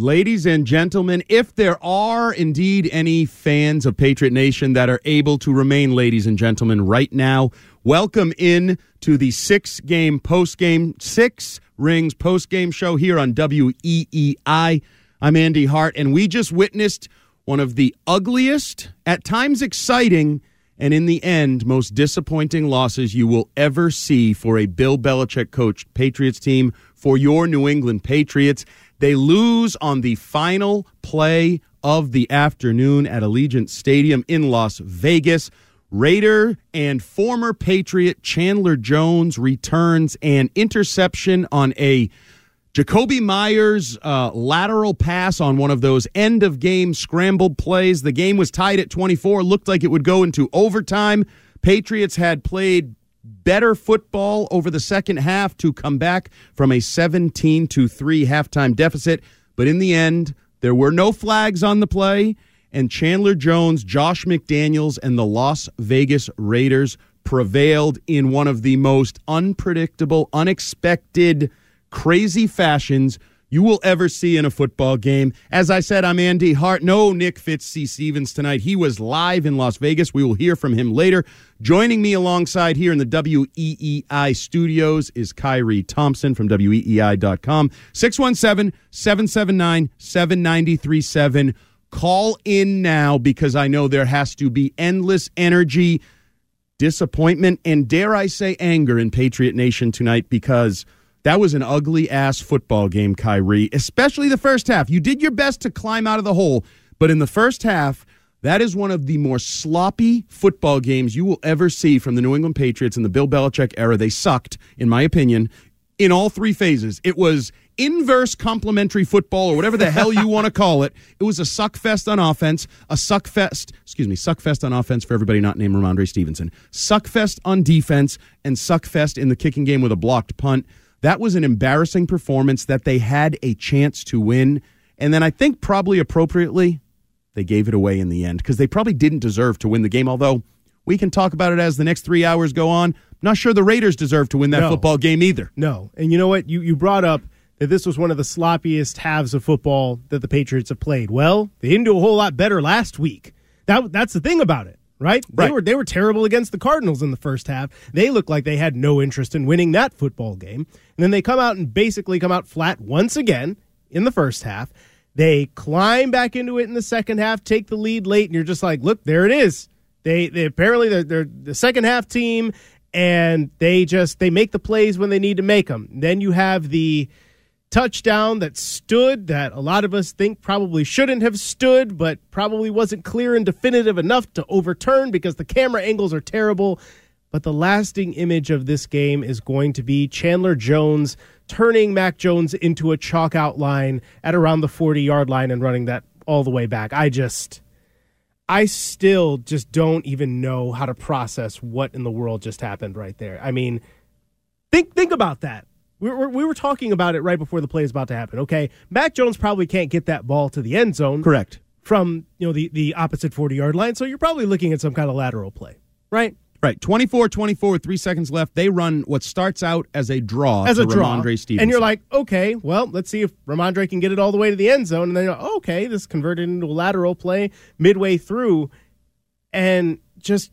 Ladies and gentlemen, if there are indeed any fans of Patriot Nation that are able to remain ladies and gentlemen right now, welcome in to the six game post game, six rings post game show here on WEEI. I'm Andy Hart, and we just witnessed one of the ugliest, at times exciting, and in the end, most disappointing losses you will ever see for a Bill Belichick coached Patriots team for your New England Patriots. They lose on the final play of the afternoon at Allegiant Stadium in Las Vegas. Raider and former Patriot Chandler Jones returns an interception on a Jakobi Meyers uh, lateral pass on one of those end of game scrambled plays. The game was tied at 24, looked like it would go into overtime. Patriots had played better football over the second half to come back from a 17 to 3 halftime deficit. But in the end, there were no flags on the play, and Chandler Jones, Josh McDaniels, and the Las Vegas Raiders prevailed in one of the most unpredictable, unexpected, crazy fashions you will ever see in a football game. As I said, I'm Andy Hart. No Nick Fitz C. Stevens tonight. He was live in Las Vegas. We will hear from him later. Joining me alongside here in the WEEI studios is Kyrie Thompson from WEEI.com. 617 779 7937. Call in now because I know there has to be endless energy, disappointment, and dare I say anger in Patriot Nation tonight because – that was an ugly ass football game, Kyrie, especially the first half. You did your best to climb out of the hole, but in the first half, that is one of the more sloppy football games you will ever see from the New England Patriots in the Bill Belichick era. They sucked, in my opinion, in all three phases. It was inverse complementary football or whatever the hell you want to call it. It was a suck fest on offense, a suck fest, excuse me, suck fest on offense for everybody not named Rhamondre Stevenson, suck fest on defense, and suck fest in the kicking game with a blocked punt. That was an embarrassing performance that they had a chance to win. And then I think probably appropriately, they gave it away in the end because they probably didn't deserve to win the game. Although we can talk about it as the next three hours go on. I'm not sure the Raiders deserve to win that no. football game either. No. And you know what? You, you brought up that this was one of the sloppiest halves of football that the Patriots have played. Well, they didn't do a whole lot better last week. That, that's the thing about it right? right? They were they were terrible against the Cardinals in the first half. They looked like they had no interest in winning that football game. And then they come out and basically come out flat once again in the first half. They climb back into it in the second half, take the lead late, and you're just like, look, there it is. They they apparently they're, they're the second half team, and they just they make the plays when they need to make them. Then you have the touchdown that stood that a lot of us think probably shouldn't have stood, but probably wasn't clear and definitive enough to overturn because the camera angles are terrible. But the lasting image of this game is going to be Chandler Jones turning Mac Jones into a chalk outline at around the 40 yard line and running that all the way back. I just. I still just don't even know how to process what in the world just happened right there. I mean, think think about that. We were, we were talking about it right before the play is about to happen. Okay, Mac Jones probably can't get that ball to the end zone. Correct. From you know the the opposite forty yard line, so you're probably looking at some kind of lateral play, right? Right, 24 24 three seconds left. They run what starts out as a draw as a draw. Rhamondre Stevenson. And you're like, okay, well, let's see if Rhamondre can get it all the way to the end zone. And then you're like, okay, this converted into a lateral play midway through. And just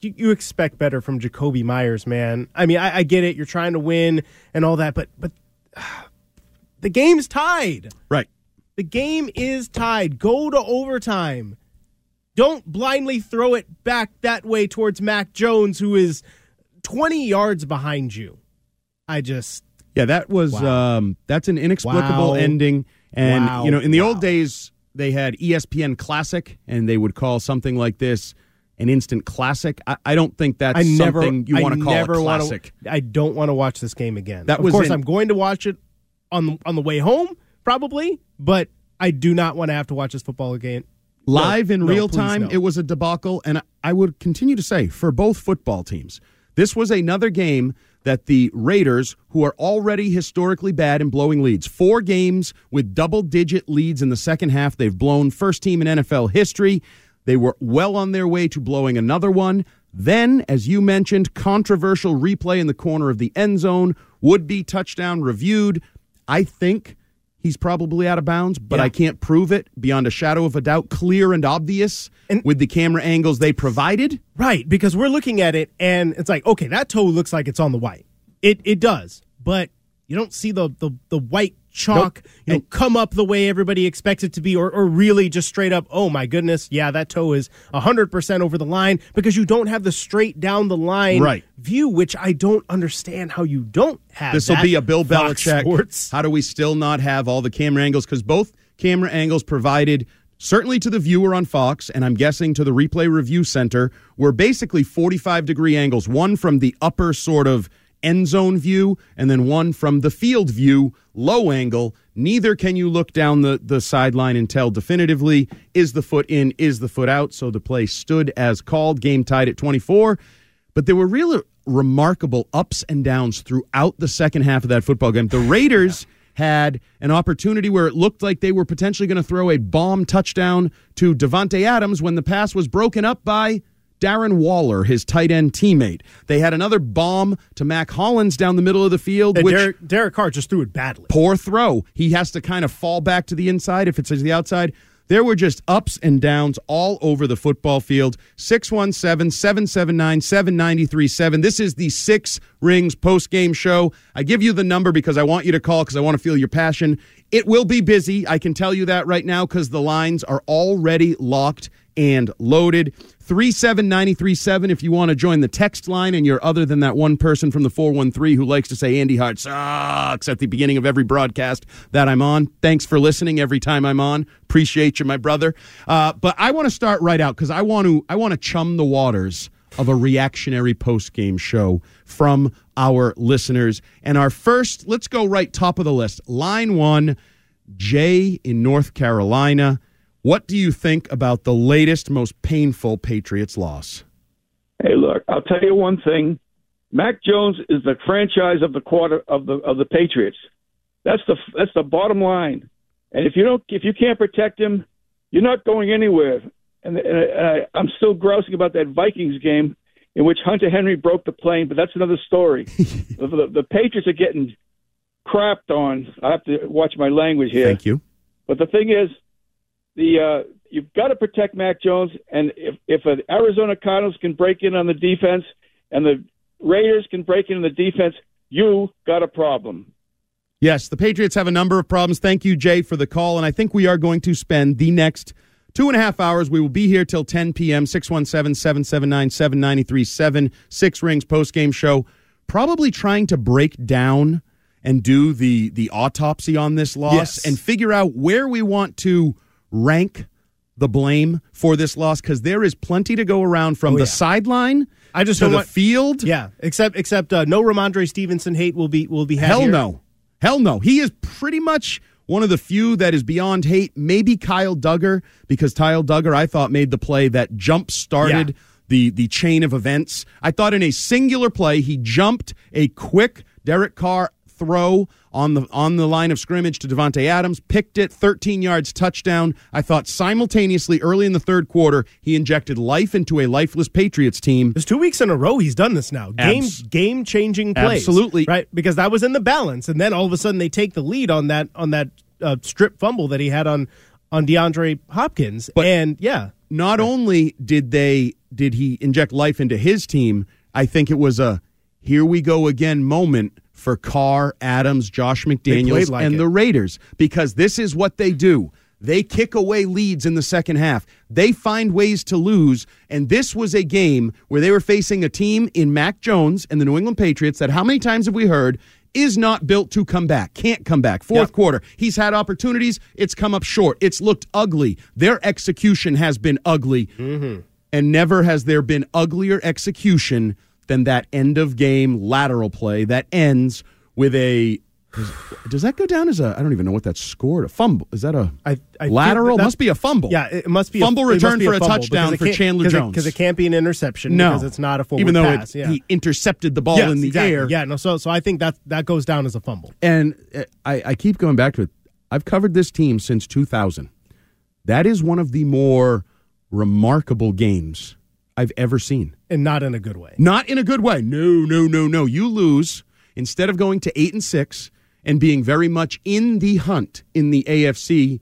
you, you expect better from Jakobi Meyers, man. I mean, I, I, get it. You're trying to win and all that, but but uh, the game's tied. Right. The game is tied. Go to overtime. Don't blindly throw it back that way towards Mac Jones, who is 20 yards behind you. I just. Yeah, that was Wow. um, that's an inexplicable Wow. ending. And Wow. you know, in the old days, they had ESPN Classic, and they would call something like this an instant classic. I, I don't think that's I never. something you want to call a never wanna- classic. I don't want to watch this game again. That of course, in- I'm going to watch it on the, on the way home, probably. But I do not want to have to watch this football again. Live in no, real time, no. it was a debacle, and I would continue to say for both football teams, this was another game that the Raiders, who are already historically bad in blowing leads, four games with double digit leads in the second half, they've blown first team in NFL history. They were well on their way to blowing another one. Then, as you mentioned, controversial replay in the corner of the end zone, would be touchdown reviewed. I think he's probably out of bounds, but Yeah. I can't prove it beyond a shadow of a doubt, clear and obvious And- with the camera angles they provided. Right, because we're looking at it and it's like, okay, that toe looks like it's on the white. It it does, but you don't see the the, the white chalk Nope. you know, And- come up the way everybody expects it to be, or, or really just straight up, oh my goodness, yeah, that toe is 100% over the line because you don't have the straight down the line Right. view, which I don't understand how you don't have. This will be a Bill Fox Belichick. Sports. How do we still not have all the camera angles? Because both camera angles provided, certainly to the viewer on Fox, and I'm guessing to the replay review center, were basically 45 degree angles. One from the upper sort of end zone view, and then one from the field view, low angle. Neither can you look down the, the sideline and tell definitively is the foot in, is the foot out. So the play stood as called, game tied at 24. But there were really remarkable ups and downs throughout the second half of that football game. The Raiders had an opportunity where it looked like they were potentially going to throw a bomb touchdown to Davante Adams when the pass was broken up by Darren Waller, his tight end teammate. They had another bomb to Mack Hollins down the middle of the field, And which Derek, Derek Carr just threw it badly. poor throw. He has to kind of fall back to the inside if it's to the outside. There were just ups and downs all over the football field. 617 779 7937. This is the Six Rings post game show. I give you the number because I want you to call because I want to feel your passion. It will be busy. I can tell you that right now because the lines are already locked and loaded. 37937 if you want to join the text line and you're other than that one person from the 413 who likes to say Andy Hart sucks at the beginning of every broadcast that I'm on. Thanks for listening every time I'm on. Appreciate you, my brother. Uh, but I want to start right out because I want to I want to chum the waters of a reactionary post game show from our listeners. And our first, let's go right top of the list. Line one, Jay in North Carolina. What do you think about the latest, most painful Patriots loss? Hey, look, I'll tell you one thing. Mac Jones is the franchise of the quarter of the of the Patriots. That's the that's the bottom line. And if you don't, if you can't protect him, you're not going anywhere. And, and I, I'm still grousing about that Vikings game in which Hunter Henry broke the plane, but that's another story. the, the, the Patriots are getting crapped on. I have to watch my language here. Thank you. But the thing is, the uh, you've got to protect Mac Jones, and if if an Arizona Cardinals can break in on the defense, and the Raiders can break in on the defense, you got a problem. Yes, the Patriots have a number of problems. Thank you, Jay, for the call. And I think we are going to spend the next two and a half hours. We will be here till 10 p.m., 617 779 7937, Six Rings post game show, probably trying to break down and do the, the autopsy on this loss Yes. and figure out where we want to rank the blame for this loss because there is plenty to go around from Oh, the yeah. sideline I just to the want- field. Yeah, except except uh, no Rhamondre Stevenson hate will be will be had Hell here. no. Hell no. He is pretty much one of the few that is beyond hate. Maybe Kyle Dugger, because Kyle Dugger, I thought, made the play that jump started Yeah. the, the chain of events. I thought in a singular play, he jumped a quick Derek Carr throw on the on the line of scrimmage to Davante Adams, picked it, 13 yards touchdown. I thought simultaneously early in the third quarter, he injected life into a lifeless Patriots team. There's two weeks in a row he's done this now. Game Abs- game changing plays. Absolutely. right because that was in the balance, and then all of a sudden they take the lead on that on that uh, strip fumble that he had on on DeAndre Hopkins, But- and yeah, not only did they did he inject life into his team, I think it was a here we go again moment for Carr, Adams, Josh McDaniels, like and it. the Raiders because this is what they do. They kick away leads in the second half. They find ways to lose. And this was a game where they were facing a team in Mac Jones and the New England Patriots that how many times have we heard is not built to come back, can't come back. Fourth Yep. quarter, he's had opportunities. It's come up short. It's looked ugly. Their execution has been ugly. Mm-hmm. And never has there been uglier execution than that end of game lateral play that ends with a. Does, that go down as a? I don't even know what that's scored. A fumble? Is that a I- I lateral? that- must be a fumble. Yeah, it must be fumble a, it return be for a, fumble touchdown for Chandler it- Jones because it can't be an interception no, because it's not a forward even though pass. it, yeah. he intercepted the ball Yes, in the exactly. air. Yeah, no. So, so I think that that goes down as a fumble. And uh, I, I keep going back to it. I've covered this team since 2000. That is one of the more remarkable games I've ever seen. and not in a good way. Not in a good way. No, no, no, no. You lose instead of going to eight and six and being very much in the hunt in the AFC.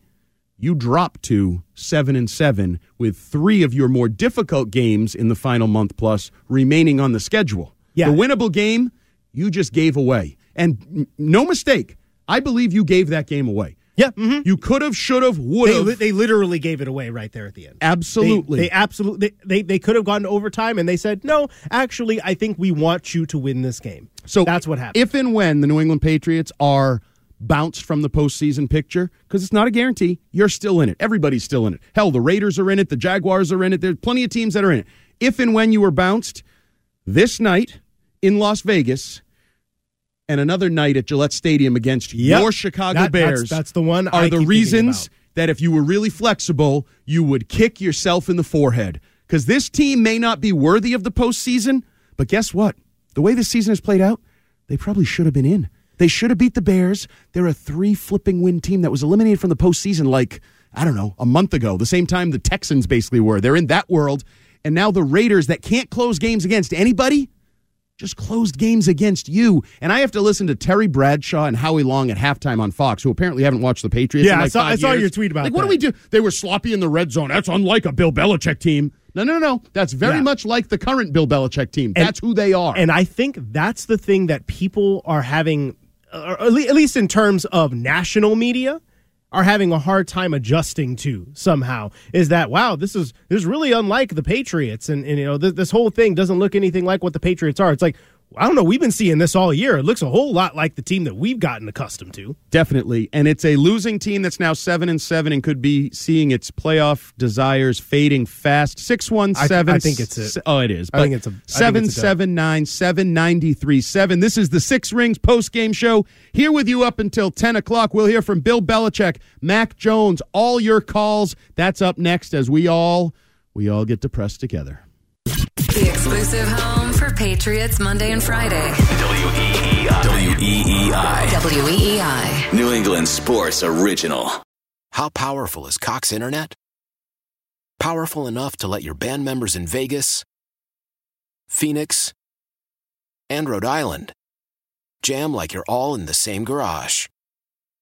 You drop to seven and seven with three of your more difficult games in the final month plus remaining on the schedule. Yeah. The winnable game you just gave away, and no mistake. I believe you gave that game away. Yeah, mhm. You could have, should have, would they, have. li- they literally gave it away right there at the end. Absolutely. They, they absolutely they, they could have gone to overtime and they said, "No, actually, I think we want you to win this game." So that's what happened. If and when the New England Patriots are bounced from the postseason picture, because it's not a guarantee, you're still in it. Everybody's still in it. Hell, the Raiders are in it. The Jaguars are in it. There's plenty of teams that are in it. If and when you were bounced this night in Las Vegas and another night at Gillette Stadium against Yep. your Chicago That- Bears, that's the one Are I the reasons that if you were really flexible, you would kick yourself in the forehead. Because this team may not be worthy of the postseason, but guess what? The way this season has played out, they probably should have been in. They should have beat the Bears. They're a three flipping win team that was eliminated from the postseason like, I don't know, a month ago, the same time the Texans basically were. They're in that world. And now the Raiders that can't close games against anybody just closed games against you. And I have to listen to Terry Bradshaw and Howie Long at halftime on Fox, who apparently haven't watched the Patriots. Yeah, in I saw- I saw your tweet about it. Like, what do we do? They were sloppy in the red zone. That's unlike a Bill Belichick team. No, no, no. That's very Yeah. much like the current Bill Belichick team. And- That's who they are. And I think that's the thing that people are having, uh, or at least in terms of national media, are having a hard time adjusting to somehow. Is that wow? This is this is really unlike the Patriots, and, and you know th- this whole thing doesn't look anything like what the Patriots are. It's like I don't know. We've been seeing this all year. It looks a whole lot like the team that we've gotten accustomed to. Definitely. And it's a losing team that's now seven and seven and could be seeing its playoff desires fading fast. Six one seven. I think it's it. Oh, it is. I think it's a- I think seven it's a dub. seven nine seven ninety three seven. This is the Six Rings post game show. Here with you up until ten o'clock. We'll hear from Bill Belichick, Mac Jones, all your calls. That's up next as we all we all get depressed together. The exclusive home for Patriots Monday and Friday. WEEI. WEEI. New England Sports Original. How powerful is Cox Internet? Powerful enough to let your band members in Vegas, Phoenix, and Rhode Island jam like you're all in the same garage.